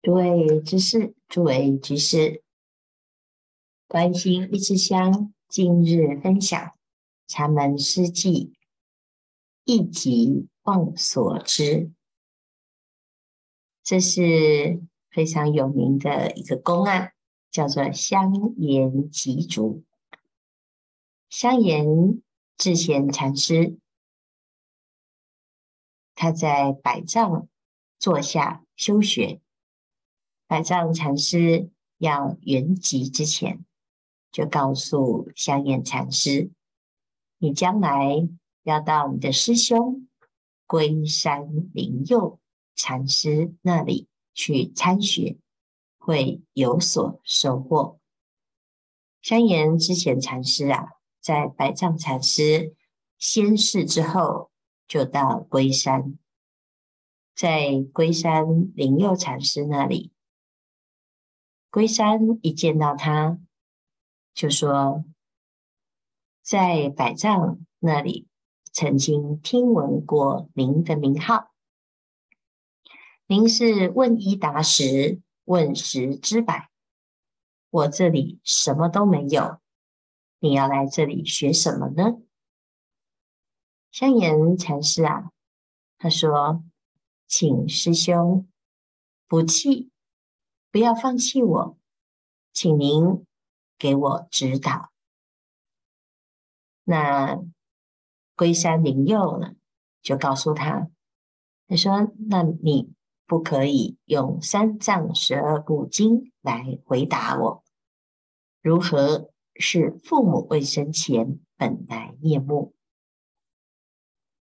诸位居士，诸位居士，关心一枝香，今日分享《禅门诗记》一集忘所知，这是非常有名的一个公案，叫做香严集竹。香严智贤禅师，他在百丈坐下修学。百丈禅师要圆寂之前，就告诉香严禅师：“你将来要到你的师兄龟山灵佑禅师那里去参学，会有所收获。”香严之前禅师啊，在百丈禅师仙逝之后，就到龟山，在龟山灵佑禅师那里。龟山一见到他，就说：“在百丈那里曾经听闻过您的名号，您是问一答十，问十知百。我这里什么都没有，你要来这里学什么呢？”香严禅师啊，他说：“请师兄不弃。”不要放弃我，请您给我指导。那龟山灵佑呢，就告诉他，他说：“那你不可以用三藏十二部经来回答我，如何是父母未生前本来面目？”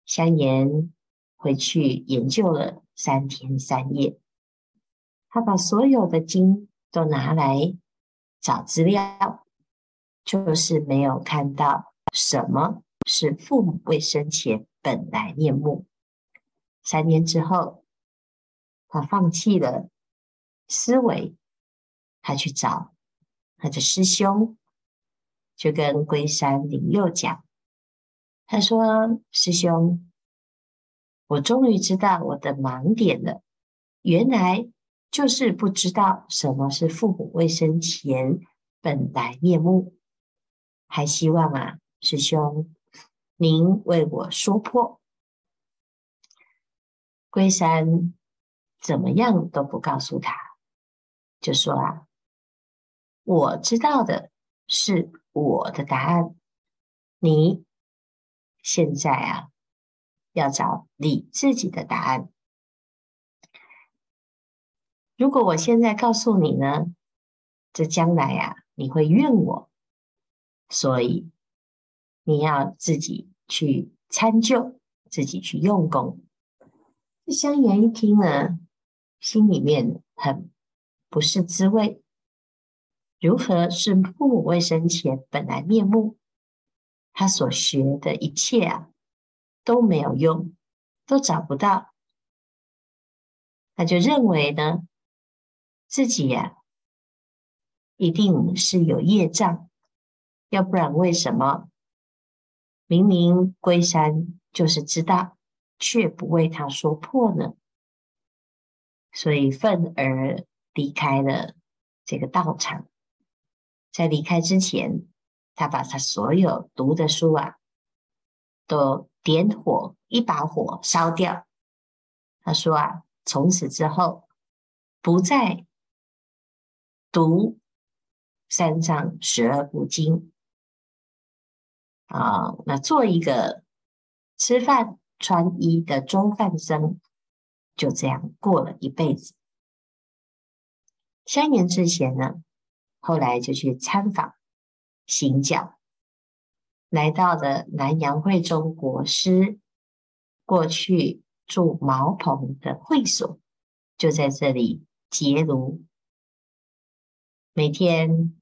香严回去研究了三天三夜。他把所有的经都拿来找资料，就是没有看到什么是父母未生前本来面目。三年之后，他放弃了思维，他去找他的师兄，就跟龟山灵佑讲，他说：“师兄，我终于知道我的盲点了，原来。”就是不知道什么是父母未生前本来面目，还希望啊，师兄您为我说破。龟山怎么样都不告诉他，就说啊，我知道的是我的答案，你现在啊要找你自己的答案。如果我现在告诉你呢，这将来呀、啊，你会怨我，所以你要自己去参究，自己去用功。这香严一听呢，心里面很不是滋味。如何是父母未生前本来面目？他所学的一切啊，都没有用，都找不到。他就认为呢。自己呀、一定是有业障，要不然为什么明明龟山就是知道，却不为他说破呢？所以愤而离开了这个道场。在离开之前，他把他所有读的书啊，都点火，一把火烧掉。他说啊，从此之后不再。读三藏十二部经啊，那做一个吃饭穿衣的中饭僧，就这样过了一辈子。三年之前呢，后来就去参访行脚，来到了南阳慧忠国师过去住茅棚的会所，就在这里结庐。每天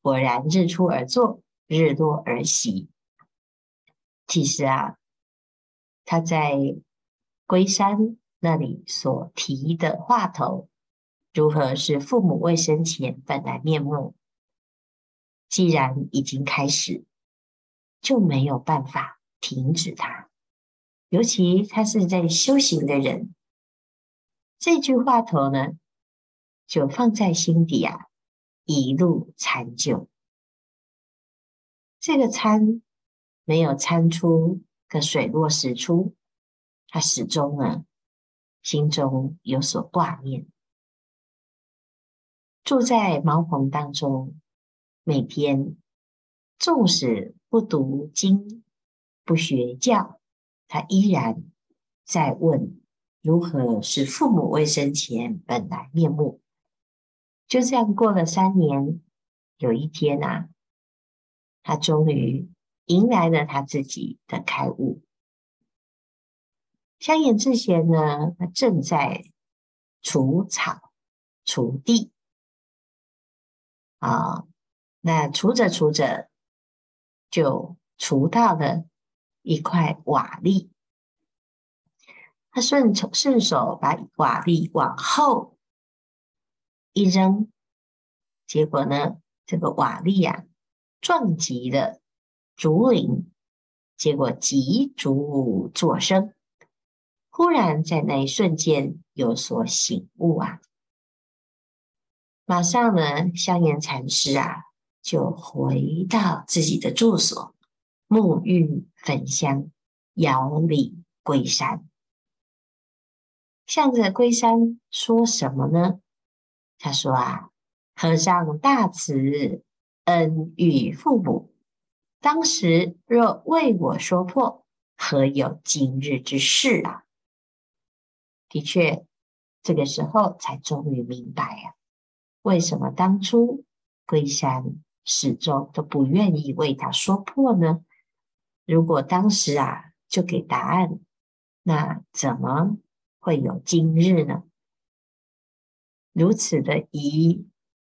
果然日出而作，日落而息。其实啊，他在龟山那里所提的话头，如何是父母未生前本来面目？既然已经开始，就没有办法停止它。尤其他是在修行的人，这句话头呢，就放在心底啊，一路参究。这个参没有参出个水落石出，他始终呢，心中有所挂念。住在茅棚当中，每天纵使不读经、不学教，他依然在问如何使父母未生前本来面目。就这样过了三年，有一天啊，他终于迎来了他自己的开悟。香严智贤呢，他正在除草、除地。啊，那除着除着，就除到了一块瓦砾。他顺手顺手把瓦砾往后一扔，结果呢，这个瓦砾啊撞击了竹林，结果急竹作声。忽然在那一瞬间有所醒悟啊！马上呢，香严禅师啊，就回到自己的住所，沐浴焚香，遥礼归山。向着归山说什么呢？他说啊，和尚大慈，恩遇父母，当时若为我说破，何有今日之事啊？的确，这个时候才终于明白呀、啊。为什么当初龟山始终都不愿意为他说破呢？如果当时啊就给答案，那怎么会有今日呢？如此的疑，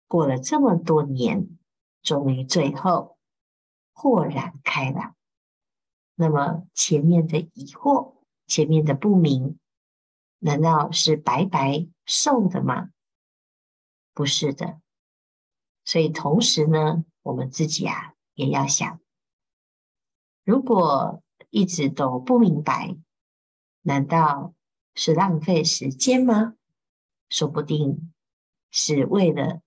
过了这么多年，终于最后豁然开朗。那么前面的疑惑，前面的不明，难道是白白受的吗？不是的，所以同时呢，我们自己啊也要想，如果一直都不明白，难道是浪费时间吗？说不定是为了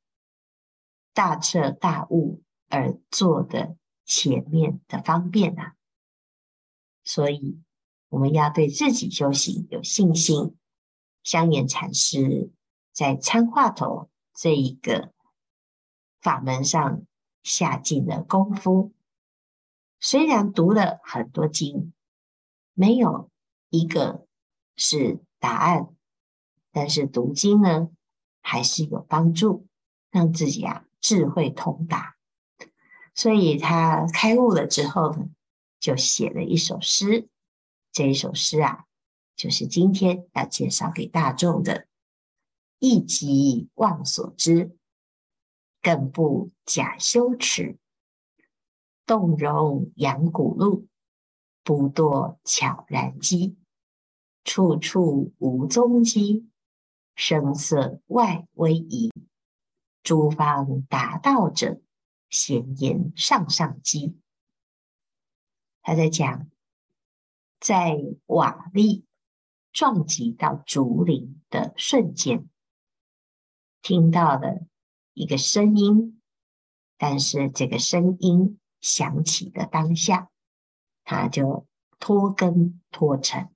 大彻大悟而做的前面的方便啊。所以我们要对自己修行有信心。香严禅师在参话头。这一个法门上下尽了功夫，虽然读了很多经，没有一个是答案，但是读经呢，还是有帮助，让自己啊智慧通达。所以他开悟了之后呢，就写了一首诗。这一首诗啊，就是今天要介绍给大众的。一即忘所知，更不假修持。动容扬古路，不堕悄然机。处处无踪迹，声色外微移。诸方达道者，闲言上上机。他在讲，在瓦砾撞击到竹林的瞬间。听到了一个声音，但是这个声音响起的当下，他就脱根脱尘，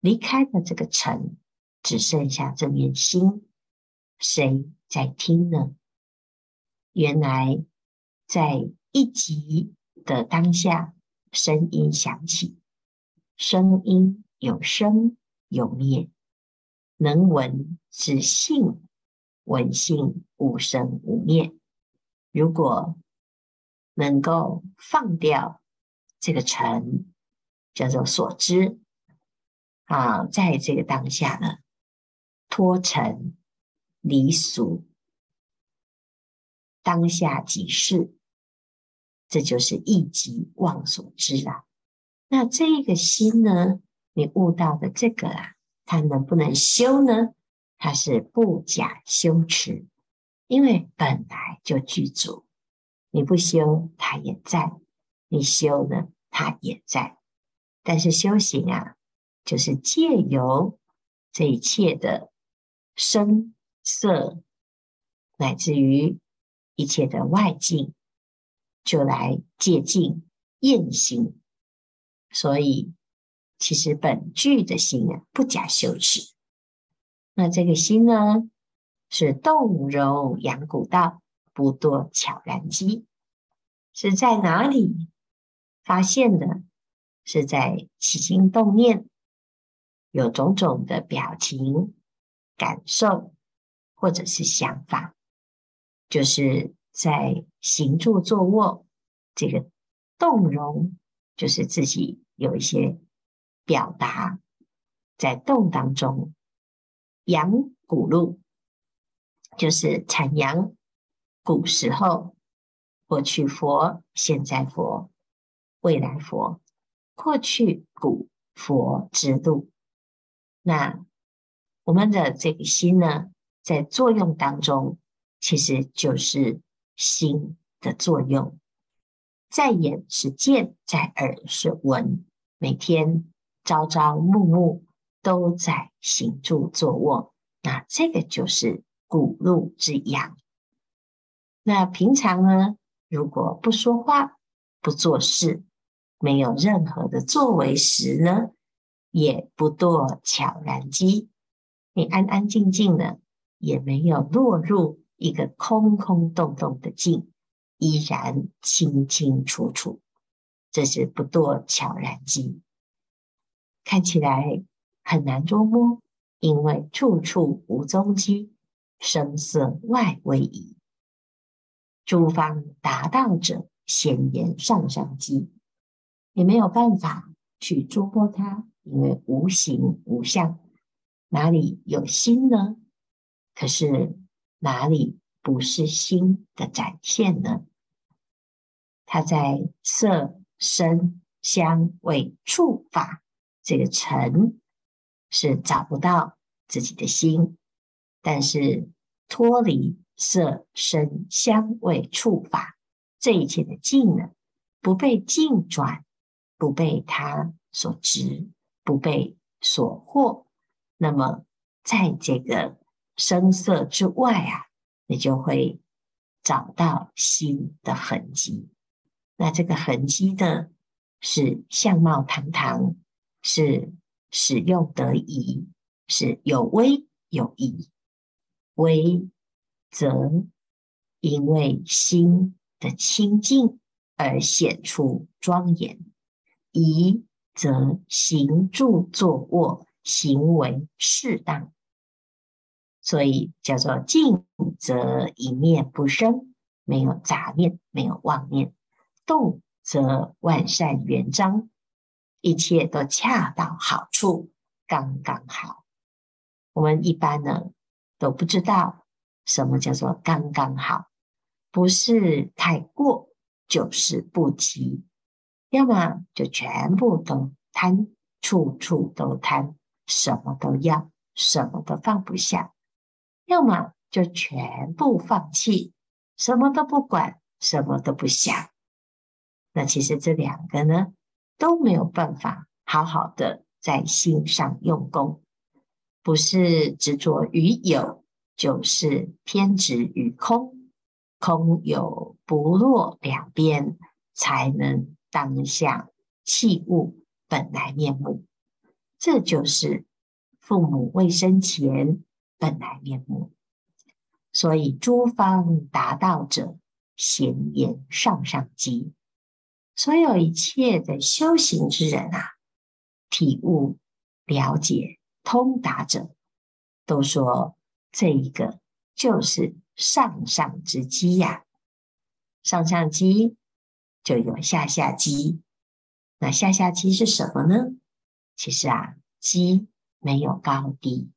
离开了这个尘，只剩下这面心。谁在听呢？原来在一即的当下，声音响起，声音有生有灭，能闻是性。闻性无生无灭，如果能够放掉这个尘，叫做所知啊，在这个当下呢，脱尘离俗，当下即是，这就是一即忘所知啊。那这个心呢，你悟到的这个啊，它能不能修呢？它是不假修持，因为本来就具足，你不修它也在，你修呢它也在。但是修行啊，就是借由这一切的声色乃至于一切的外境，就来借境验行。所以，其实本具的心啊，不假修持。那这个心呢，是动柔养古道，不堕悄然机。是在哪里发现的？是在起心动念，有种种的表情、感受，或者是想法，就是在行住坐卧这个动容，就是自己有一些表达，在动当中，扬古路，就是阐扬古时候。过去佛、现在佛、未来佛，过去古佛之路。那我们的这个心呢，在作用当中，其实就是心的作用。在眼是见，在耳是闻，每天朝朝暮暮都在行住坐卧。那这个就是古路之阳。那平常呢？如果不说话、不做事，没有任何的作为时呢，也不堕悄然机。你安安静静的，也没有落入一个空空洞洞的境，依然清清楚楚。这是不堕悄然机。看起来很难捉摸，因为处处无踪迹，声色外为矣。诸方达道者，显言上上机，也没有办法去捉摸它，因为无形无相，哪里有心呢？可是哪里不是心的展现呢？它在色、声、香、味、触、法这个尘是找不到自己的心，但是脱离。色、声、香、味、触、法，这一切的境呢，不被境转，不被他所执，不被所惑。那么，在这个声色之外啊，你就会找到心的痕迹。那这个痕迹的，是相貌堂堂，是使用得宜，是有威有仪，威。则因为心的清净而显出庄严，仪则行住坐卧行为适当，所以叫做静则一念不生，没有杂念，没有妄念；动则万善圆彰，一切都恰到好处，刚刚好。我们一般呢都不知道。什么叫做刚刚好？不是太过，就是不及。要么就全部都贪，处处都贪，什么都要，什么都放不下；要么就全部放弃，什么都不管，什么都不想。那其实这两个呢，都没有办法好好的在心上用功，不是执着于有。就是偏执于空，空有不落两边，才能当下契悟本来面目。这就是父母未生前本来面目。所以诸方达道者，咸言上上机。所有一切的修行之人啊，体悟、了解、通达者，都说。这一个就是上上之机呀，上上机就有下下机，那下下机是什么呢？其实啊，机没有高低，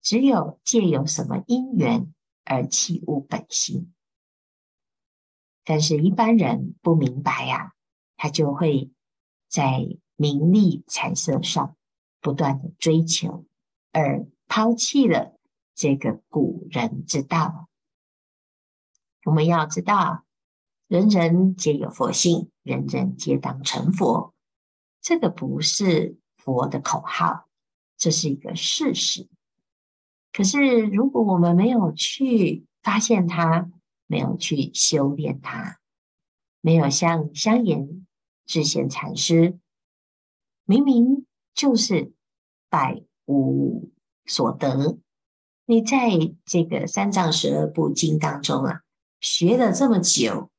只有借由什么因缘而契悟本性。但是，一般人不明白呀，他就会在名利财色上不断的追求，而抛弃了。这个古人之道，我们要知道，人人皆有佛性，人人皆当成佛。这个不是佛的口号，这是一个事实。可是，如果我们没有去发现它没有去修炼它，没有像香严智贤禅师，明明就是百无所得。你在这个三藏十二部经当中啊，学了这么久，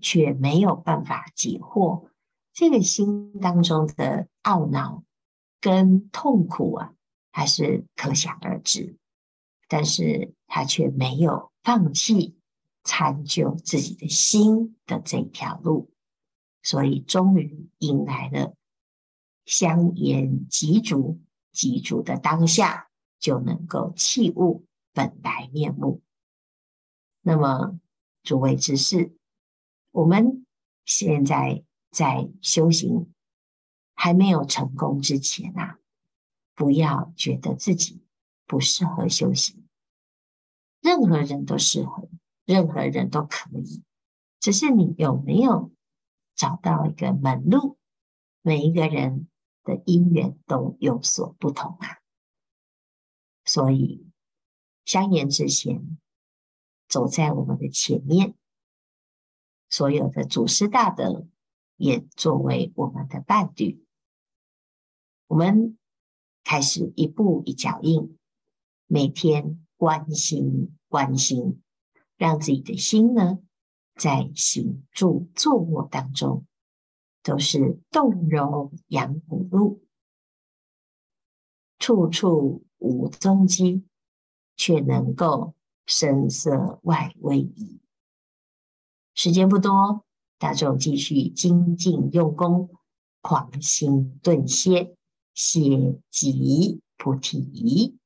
却没有办法解惑，这个心当中的懊恼跟痛苦啊，还是可想而知。但是他却没有放弃参究自己的心的这条路，所以终于迎来了香严及足，及足的当下。就能够契悟本来面目。那么，诸位知识，我们现在在修行还没有成功之前啊，不要觉得自己不适合修行。任何人都适合，任何人都可以，只是你有没有找到一个门路？每一个人的因缘都有所不同啊。所以，香严智贤走在我们的前面，所有的祖师大德也作为我们的伴侣。我们开始一步一脚印，每天观心观心，让自己的心呢，在行住坐卧当中，都是动柔养骨路，处处。无踪迹，却能够声色外威仪。时间不多，大众继续精进用功，狂心顿歇，歇即菩提。